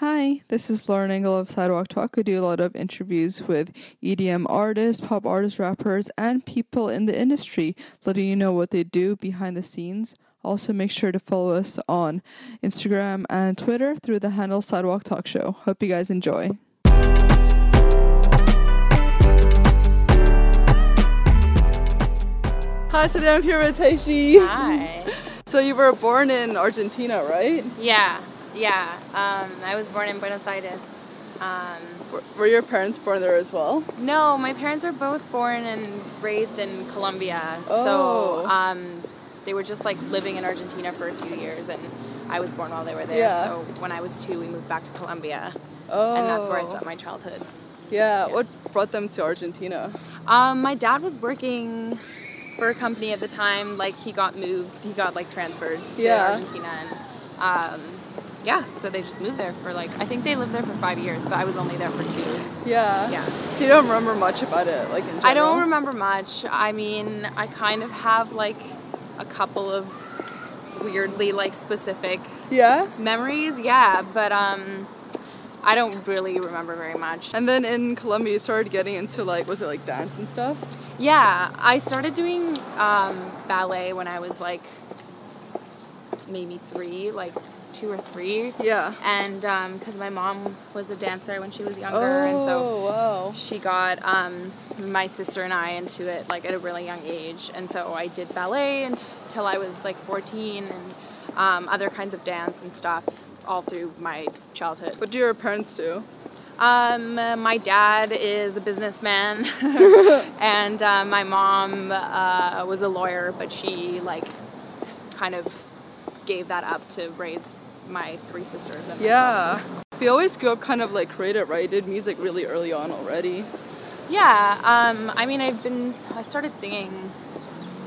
Hi, this is Lauren Engel of Sidewalk Talk. We do a lot of interviews with EDM artists, pop artists, rappers, and people in the industry, letting you know what they do behind the scenes. Also, make sure to follow us on Instagram and Twitter through the handle Sidewalk Talk Show. Hope you guys enjoy. Hi, so I'm here with Tei Shi. Hi. So you were born in Argentina, right? Yeah, yeah. Um, I was born in Buenos Aires. Um, Were- your parents born there as well? no, my parents were both born and raised in Colombia. Oh. So um, they were just like living in Argentina for a few years, and I was born while they were there. Yeah. So when I was two, we moved back to Colombia, Oh. and that's where I spent my childhood. Yeah, Yeah. what brought them to Argentina? Um, my dad was working for a company at the time. Like he got moved, he got like transferred to Yeah. Argentina, and um, yeah, so they just moved there for like I think they lived there for five years, but I was only there for two. Yeah. Yeah. So you don't remember much about it, like in general? I don't remember much. I mean, I kind of have like a couple of weirdly like specific Yeah. memories, yeah, but um, I don't really remember very much. And then in Colombia, you started getting into like, was it like dance and stuff? Yeah, I started doing um, ballet when I was like maybe three, like two or three. Yeah. And because my mom was a dancer when she was younger, Oh, and so wow. she got um, my sister and I into it like at a really young age. And so I did ballet until I was like 14 and um, other kinds of dance and stuff all through my childhood. What do your parents do? Um, my dad is a businessman, and uh, my mom uh, was a lawyer, but she like kind of gave that up to raise my three sisters and myself. Yeah. We always grew up kind of like creative, right? Did music really early on already. Yeah. Um, I mean, I've been I started singing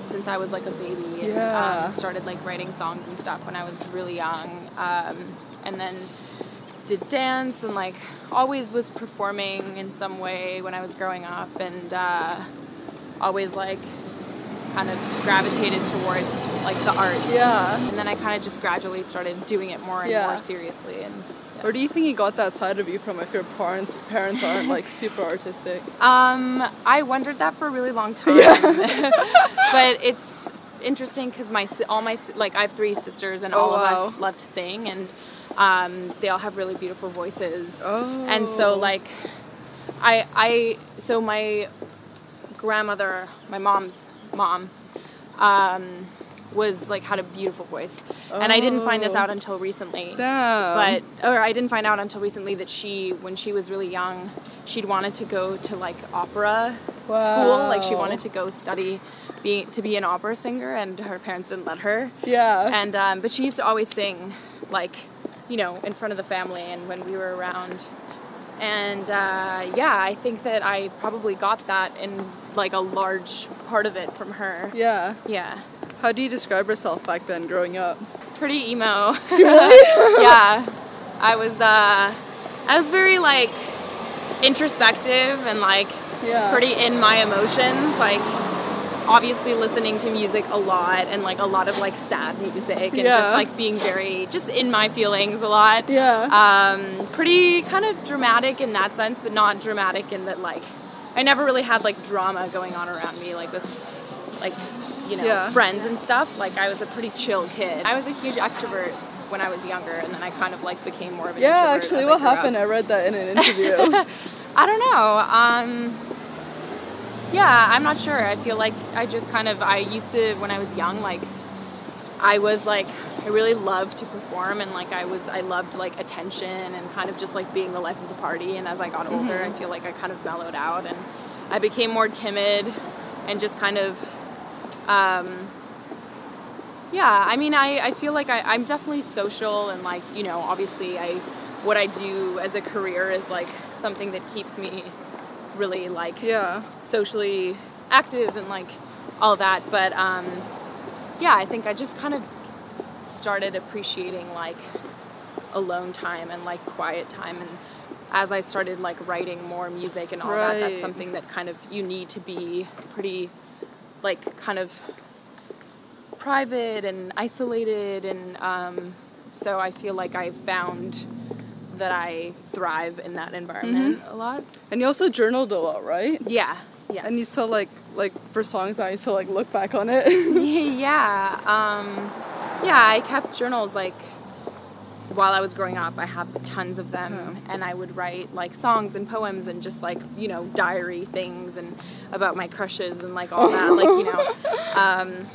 since I was like a baby. And, Yeah. Um, started like writing songs and stuff when I was really young, um, and then did dance and like always was performing in some way when I was growing up, and uh, always like kind of gravitated towards like the arts. Yeah. And then I kind of just gradually started doing it more and Yeah. more seriously and. Where do you think you got that side of you from if your parents parents aren't like super artistic? Um, I wondered that for a really long time. but it's interesting because my all my like I have three sisters and Oh, all wow. of us love to sing and um, they all have really beautiful voices. Oh. And Oh. so like I I so my grandmother, my mom's mom, um, was like had a beautiful voice, and I didn't find this Oh. out until recently Damn. but or I didn't find out until recently that she when she was really young she'd wanted to go to like opera school like she wanted to go study be, to be an opera singer and her parents didn't let her yeah. and um, but she used to always sing like you know in front of the family and when we were around and uh, yeah I think that I probably got that in like a large part of it from her yeah. yeah How do you describe yourself back then, growing up? pretty emo. Really? yeah. I was uh I was very like introspective and like Yeah. pretty in my emotions, like obviously listening to music a lot and like a lot of like sad music and Yeah. just like being very just in my feelings a lot. Yeah. Um pretty kind of dramatic in that sense, but not dramatic in that like I never really had like drama going on around me like with like you know Yeah. friends and stuff like i was a pretty chill kid i was a huge extrovert when i was younger and then i kind of like became more of an yeah, actually, what grew up. happened? I read that in an interview. i don't know um yeah i'm not sure i feel like i just kind of i used to when i was young like i was like i really loved to perform and like i was i loved like attention and kind of just like being the life of the party and as i got older Mm-hmm. i feel like i kind of mellowed out and i became more timid and just kind of um yeah i mean i, I feel like I, i'm definitely social and like you know obviously i what i do as a career is like something that keeps me really like yeah. socially active and like all that but um yeah i think i just kind of started appreciating like alone time and like quiet time and as i started like writing more music and all that that's something that kind of you need to be pretty like kind of private and isolated and um, so i feel like i found that I thrive in that environment a lot. And you also journaled a lot, right? Yeah. Yes. And you still like like for songs I used to like look back on it. yeah. Um, yeah, I kept journals like while I was growing up. I have tons of them, and I would write like songs and poems and just like you know diary things and about my crushes and like all that. like you know. Um,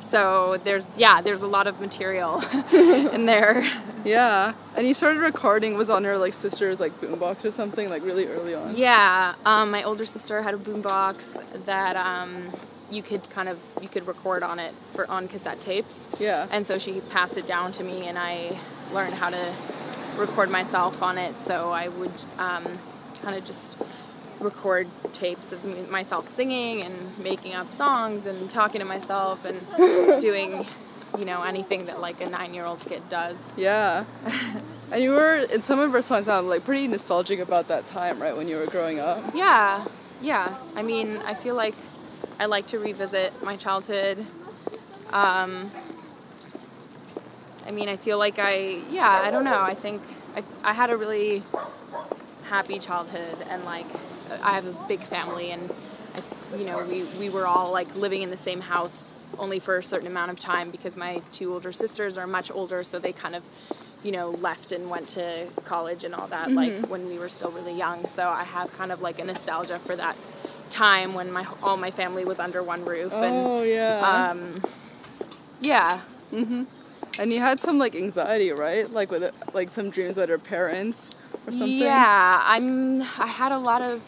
so there's yeah, there's a lot of material in there. yeah. And you started recording was on your like sister's like boombox or something like really early on. Yeah. Um, my older sister had a boombox that um, you could kind of you could record on it for on cassette tapes. Yeah. And so she passed it down to me, and I learned how to record myself on it. So I would um, kind of just record tapes of myself singing and making up songs and talking to myself and doing, you know, anything that like a nine-year-old kid does. Yeah. and you were in some of her songs sound like pretty nostalgic about that time, right, when you were growing up. Yeah, yeah. I mean, I feel like I like to revisit my childhood. Um, I mean, I feel like I, yeah, I don't know. I think I, I had a really happy childhood and like I have a big family and I, you know, we, we were all like living in the same house only for a certain amount of time because my two older sisters are much older, so they kind of, you know, left and went to college and all that Mm-hmm. like when we were still really young. So I have kind of like a nostalgia for that time when my all my family was under one roof and Oh yeah. um, yeah, and you had some like anxiety, right? Like with like some dreams about her parents or something. Yeah, I'm. I had a lot of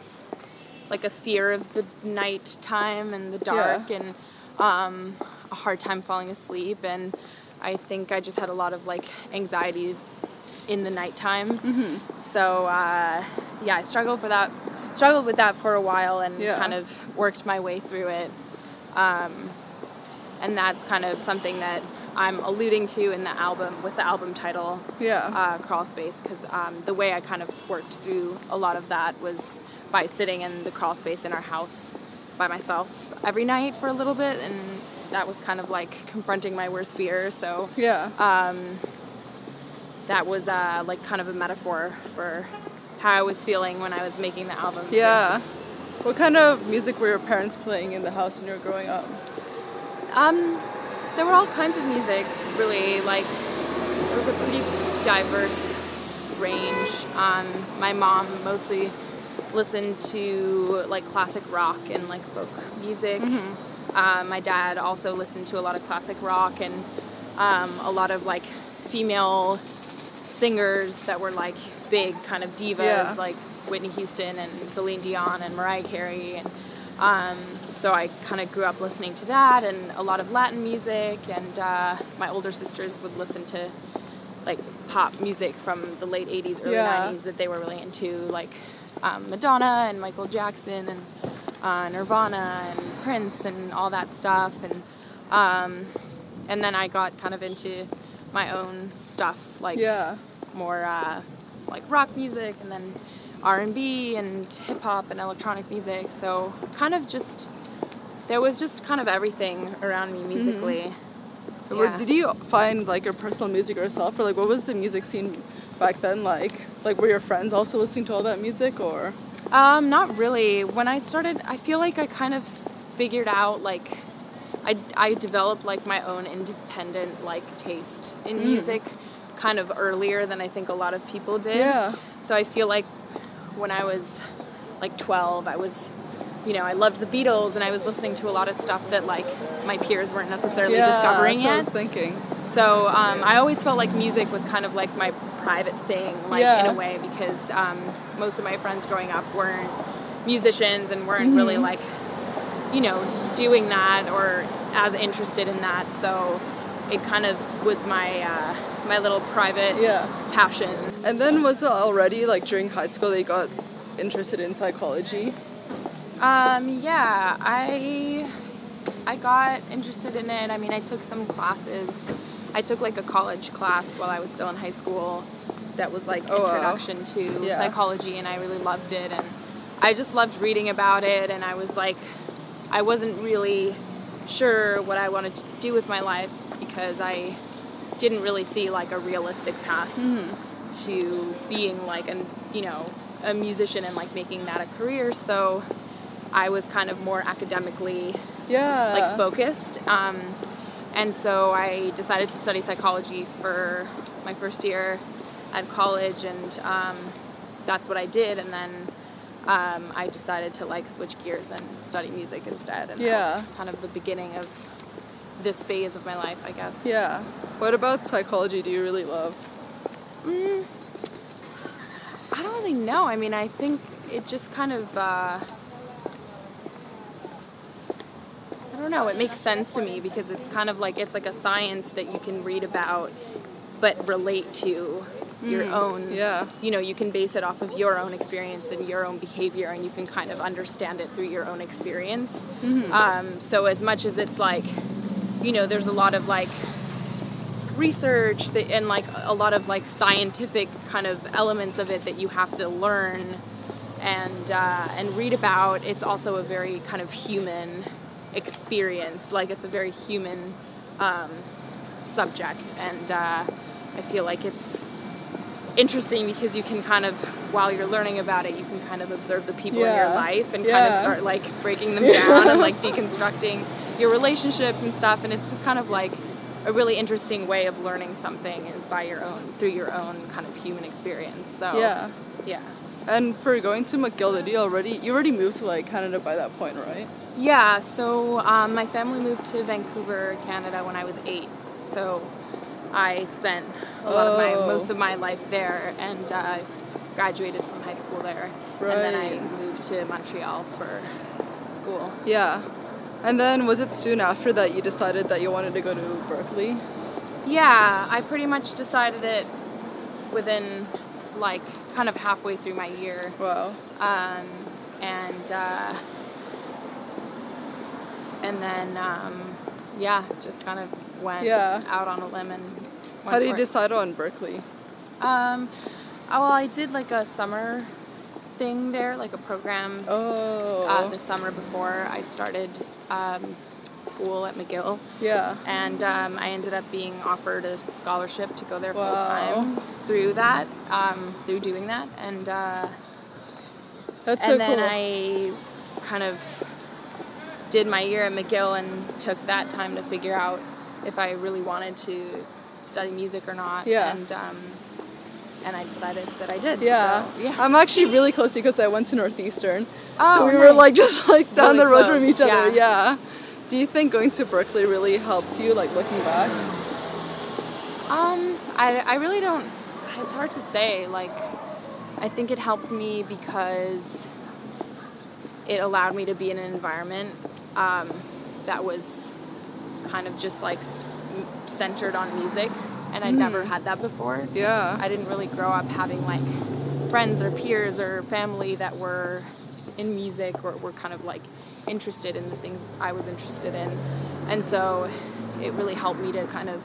like a fear of the night time and the dark, Yeah. and um, a hard time falling asleep, and I think I just had a lot of like anxieties in the nighttime. Mm-hmm. So uh, yeah, I struggled for that. Struggled with that for a while, and Yeah. kind of worked my way through it. Um, and that's kind of something that I'm alluding to in the album with the album title Yeah. uh, crawl space because um, the way I kind of worked through a lot of that was by sitting in the crawl space in our house by myself every night for a little bit, and that was kind of like confronting my worst fear. So yeah. um, that was uh, like kind of a metaphor for how I was feeling when I was making the album. too. yeah. What kind of music were your parents playing in the house when you were growing up? Um, there were all kinds of music, really. Like, it was a pretty diverse range. Um, my mom mostly listened to like classic rock and like folk music. Um, my dad also listened to a lot of classic rock and um, a lot of like female singers that were like big kind of divas, Yeah. like Whitney Houston and Celine Dion and Mariah Carey and um, so I kind of grew up listening to that and a lot of Latin music, and uh, my older sisters would listen to like pop music from the late 80s, early Yeah. 90s that they were really into, like um, Madonna and Michael Jackson and uh, Nirvana and Prince and all that stuff. And, um, and then I got kind of into my own stuff, like Yeah. More uh, like rock music and then R&B and hip hop and electronic music. So kind of just there was just kind of everything around me musically. Or Yeah. Did you find like your personal music yourself, or like what was the music scene back then like? Like were your friends also listening to all that music, or? Um, not really. When I started, I feel like I kind of figured out like I, I developed like my own independent like taste in Mm. music kind of earlier than I think a lot of people did. Yeah. So I feel like when I was like 12, I was, you know, I loved the Beatles and I was listening to a lot of stuff that like my peers weren't necessarily yeah, discovering what I was thinking. So um, I always felt like music was kind of like my private thing, like in a way, because um, most of my friends growing up weren't musicians and weren't really Mm-hmm. like, you know, doing that or as interested in that. So it kind of was my uh, my little private Yeah. passion. And then was it already like during high school that you got interested in psychology? Um, yeah, I I got interested in it. I mean, I took some classes. I took like a college class while I was still in high school that was like Oh, wow. introduction to Yeah. psychology and I really loved it and I just loved reading about it and I was like I wasn't really sure what I wanted to do with my life because I didn't really see like a realistic path to being like an you know a musician and like making that a career. So I was kind of more academically Yeah. like focused. Um, and so I decided to study psychology for my first year at college, and um, that's what I did. And then um, I decided to like switch gears and study music instead. And Yeah. that was kind of the beginning of this phase of my life, I guess. Yeah. What about psychology do you really love? Mm, I don't really know. I mean, I think it just kind of. Uh, I don't know. It makes sense to me because it's kind of like it's like a science that you can read about, but relate to your own. Yeah. You know, you can base it off of your own experience and your own behavior, and you can kind of understand it through your own experience. Um, so as much as it's like, you know, there's a lot of like research that, and like a lot of like scientific kind of elements of it that you have to learn and uh, and read about. It's also a very kind of human experience. Like it's a very human um, subject, and uh, I feel like it's interesting because you can kind of while you're learning about it you can kind of observe the people in your life and kind of start like breaking them down and like deconstructing your relationships and stuff and it's just kind of like a really interesting way of learning something by your own through your own kind of human experience so Yeah. yeah And for going to McGill, did you already you already moved to like Canada by that point, right? Yeah, so um, my family moved to Vancouver, Canada when I was eight. So I spent a lot of my Oh. most of my life there and uh, graduated from high school there. right. And then I moved to Montreal for school. Yeah. And then was it soon after that you decided that you wanted to go to Berklee? Yeah, I pretty much decided it within like kind of halfway through my year. Wow. Um, and uh, and then um, yeah, just kind of went Yeah. out on a limb and went How did you for it. decide on Berklee? Um, oh, well, I did like a summer thing there, like a program Oh. uh, the summer before I started um, school at McGill. yeah. And um, I ended up being offered a scholarship to go there full time through that, um, through doing that. And uh, That's and so then cool. I kind of did my year at McGill and took that time to figure out if I really wanted to study music or not. Yeah. And um, and I decided that I did. yeah. So, yeah. I'm actually really close to you because I went to Northeastern. Oh, so we were like just like down Really the road from each other. yeah. Yeah. Do you think going to Berklee really helped you, like looking back? Um, I, I really don't. It's hard to say. Like, I think it helped me because it allowed me to be in an environment um, that was kind of just like centered on music, and I never had that before. Yeah. I didn't really grow up having like friends or peers or family that were in music or were kind of like interested in the things I was interested in. And so it really helped me to kind of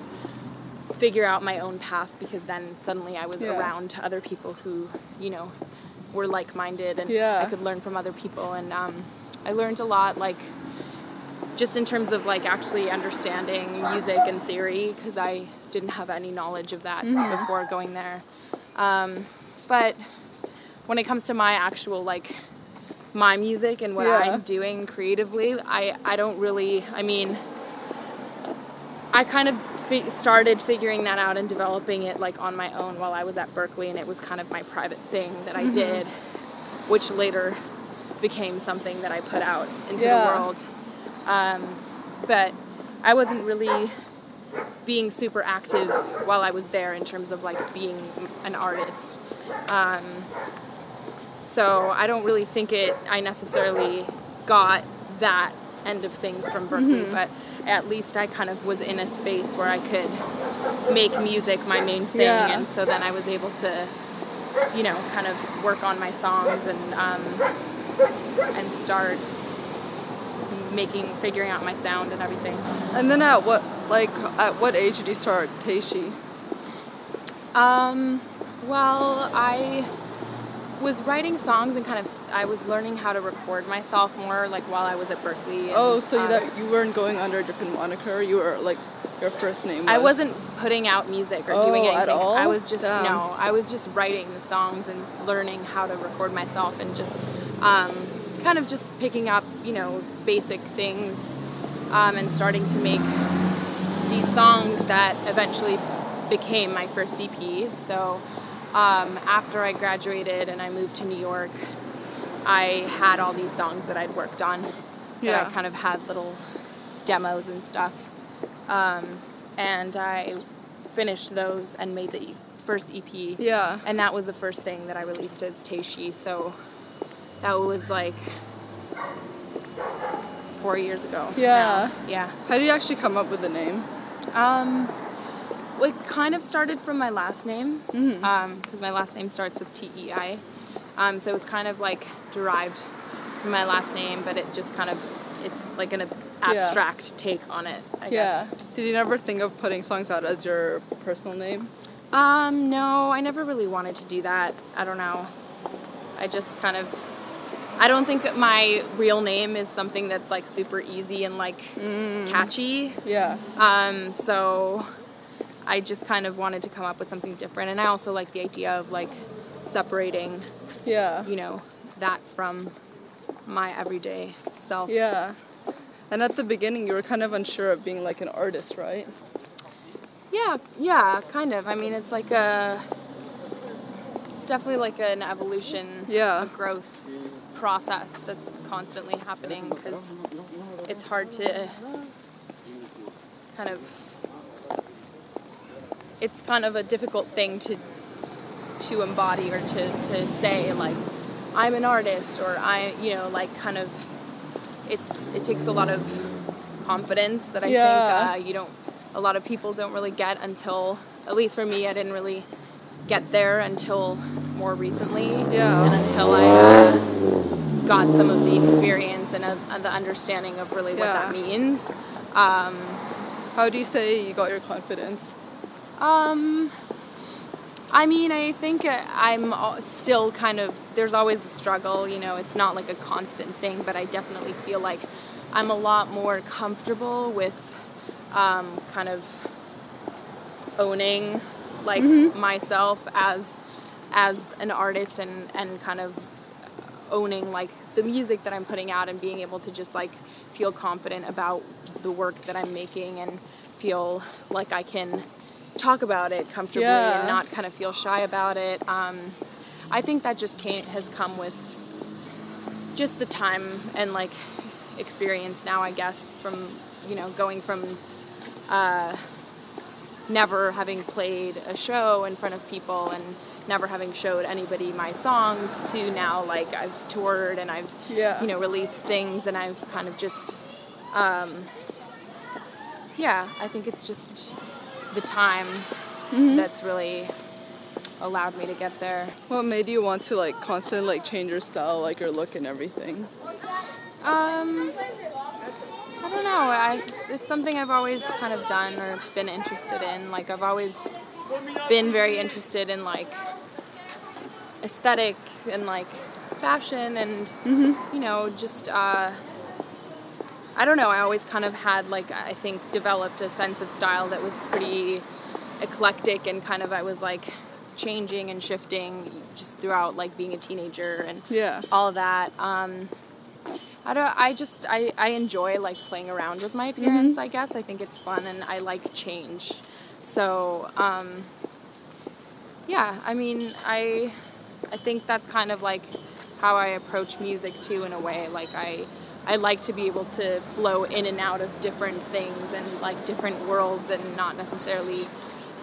figure out my own path because then suddenly I was Yeah. around other people who, you know, were like minded and Yeah. I could learn from other people. And um, I learned a lot, like, just in terms of like actually understanding music and theory because I didn't have any knowledge of that Mm-hmm. before going there. Um, but when it comes to my actual like my music and what Yeah. I'm doing creatively, I I don't really. I mean, I kind of fi- started figuring that out and developing it like on my own while I was at Berklee, and it was kind of my private thing that I did, which later became something that I put out into Yeah. the world. Um, but I wasn't really being super active while I was there in terms of like being an artist. Um, so I don't really think it. I necessarily got that end of things from Berklee, Mm-hmm. but at least I kind of was in a space where I could make music my main thing, Yeah. and so then I was able to, you know, kind of work on my songs and um, and start making, figuring out my sound and everything. And then at what like at what age did you start Tei Shi? Um, well, I was writing songs and kind of I was learning how to record myself more like while I was at Berklee. and, Oh, so you um, that you weren't going under a different moniker. You were like your first name was? I wasn't putting out music or Oh, doing at anything. all? I was just Damn. no. I was just writing the songs and learning how to record myself and just um, kind of just picking up, you know, basic things um, and starting to make these songs that eventually became my first EP. So um, after I graduated and I moved to New York, I had all these songs that I'd worked on. That Yeah. I kind of had little demos and stuff. Um, and I finished those and made the first EP. Yeah. And that was the first thing that I released as Tei Shi. So that was like four years ago. Yeah. now. Yeah. How did you actually come up with the name? Um, it kind of started from my last name Um, because Mm-hmm. my last name starts with T E I. Um, so it was kind of like derived from my last name, but it just kind of it's like an abstract take on it. I Yeah. guess. Did you never think of putting songs out as your personal name? Um, no, I never really wanted to do that. I don't know. I just kind of. I don't think my real name is something that's like super easy and like Mm. catchy. Yeah. Um, so I just kind of wanted to come up with something different, and I also like the idea of like separating, Yeah. you know, that from my everyday self. Yeah. And at the beginning, you were kind of unsure of being like an artist, right? Yeah, yeah, kind of. I mean, it's like a, it's definitely like an evolution, Yeah. a growth process that's constantly happening because it's hard to kind of, it's kind of a difficult thing to to embody or to, to say like I'm an artist or I you know like kind of it's it takes a lot of confidence that I Yeah. think uh, you don't a lot of people don't really get until at least for me I didn't really get there until more recently Yeah. and until I uh, got some of the experience and, uh, the understanding of really what that means um, How do you say you got your confidence? um, I mean, I think uh, I'm still kind of, there's always the struggle, you know, it's not like a constant thing, but I definitely feel like I'm a lot more comfortable with um, kind of owning like myself as as an artist and and kind of owning like the music that I'm putting out and being able to just like feel confident about the work that I'm making and feel like I can talk about it comfortably Yeah. and not kind of feel shy about it. Um, I think that just came has come with just the time and like experience now, I guess, from you know going from uh, never having played a show in front of people and never having showed anybody my songs to now like I've toured and I've Yeah. you know released things and I've kind of just um, yeah I think it's just the time that's really allowed me to get there What made you want to like constantly like change your style, like your look and everything? Um, I don't know. I it's something I've always kind of done or been interested in. Like I've always been very interested in like aesthetic and like fashion and you know just uh, I don't know. I always kind of had like I think developed a sense of style that was pretty eclectic and kind of I was like changing and shifting just throughout like being a teenager and Yeah. all of that. Um, I don't. I just I, I enjoy like playing around with my appearance. I guess I think it's fun and I like change. So um, yeah, I mean I I think that's kind of like how I approach music too in a way. Like I I like to be able to flow in and out of different things and like different worlds and not necessarily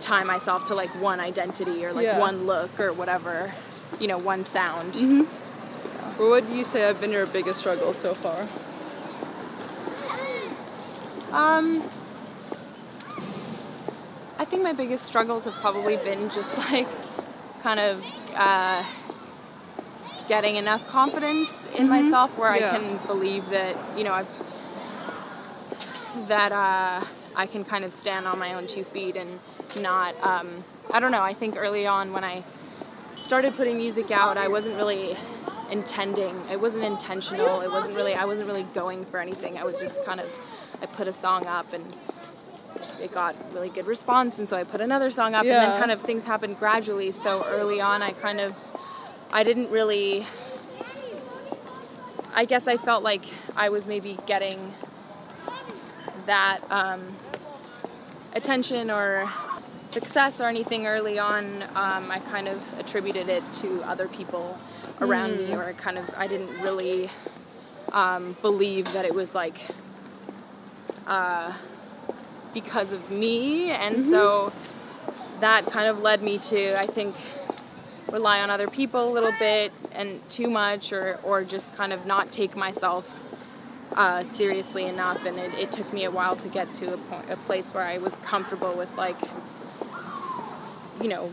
tie myself to like one identity or like Yeah. one look or whatever. You know, one sound. Or what do you say have been your biggest struggle so far? Um, I think my biggest struggles have probably been just like kind of uh, getting enough confidence in myself where Yeah. I can believe that you know I've, that uh, I can kind of stand on my own two feet and not. Um, I don't know. I think early on when I started putting music out, I wasn't really intending. It wasn't intentional. It wasn't really. I wasn't really going for anything. I was just kind of. I put a song up and it got really good response, and so I put another song up, Yeah. and then kind of things happened gradually. So early on, I kind of, I didn't really. I guess I felt like I was maybe getting that um, attention or success or anything early on. Um, I kind of attributed it to other people around me, or kind of I didn't really um, believe that it was like uh, because of me, and so that kind of led me to I think rely on other people a little bit and too much, or or just kind of not take myself uh, seriously enough. And it, it took me a while to get to a point, a place where I was comfortable with like you know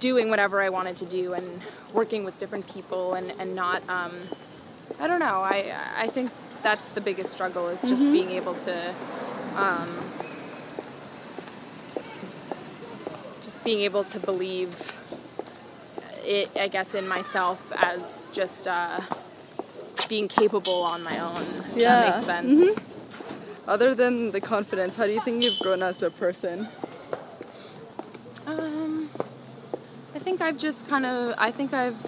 doing whatever I wanted to do and working with different people and and not um, I don't know. I I think that's the biggest struggle is just being able to um, just being able to believe it. I guess in myself as just uh, being capable on my own. Yeah. sense. Other than the confidence, how do you think you've grown as a person? Um, I think I've just kind of. I think I've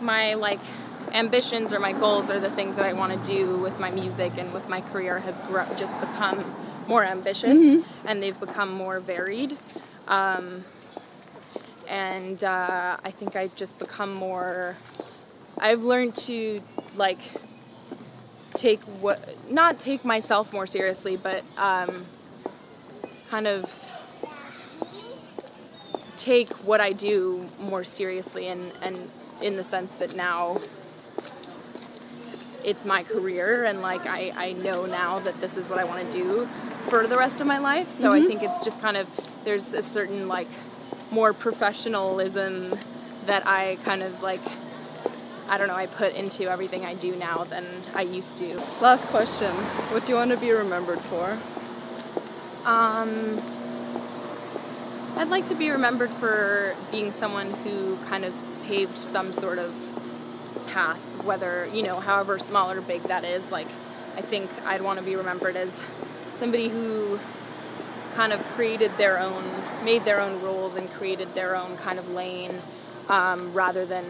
my like ambitions or my goals or the things that I want to do with my music and with my career have just become more ambitious and they've become more varied. Um, and uh, I think I've just become more. I've learned to like take what not take myself more seriously, but um, kind of take what I do more seriously and, and in the sense that now it's my career and like I, I know now that this is what I want to do for the rest of my life. So I think it's just kind of there's a certain like more professionalism that I kind of like I don't know, I put into everything I do now than I used to. Last question. What do you want to be remembered for? Um, I'd like to be remembered for being someone who kind of paved some sort of path, whether, you know, however small or big that is. Like, I think I'd want to be remembered as somebody who kind of created their own, made their own rules and created their own kind of lane um, rather than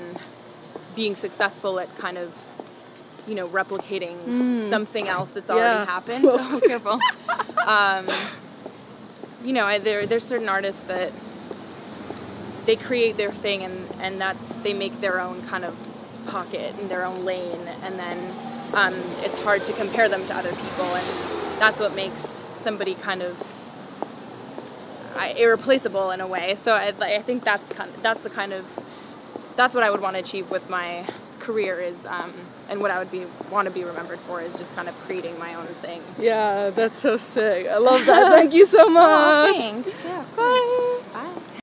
being successful at kind of, you know, replicating s- something else that's already Yeah. happened. oh, careful. Um, you know, I- there there's certain artists that they create their thing and and that's they make their own kind of pocket and their own lane, and then um, it's hard to compare them to other people, and that's what makes somebody kind of irreplaceable in a way. So I, I think that's kind of, that's the kind of that's what I would want to achieve with my career is um, and what I would be want to be remembered for is just kind of creating my own thing. Yeah, that's so sick. I love that. Thank you so much. thanks.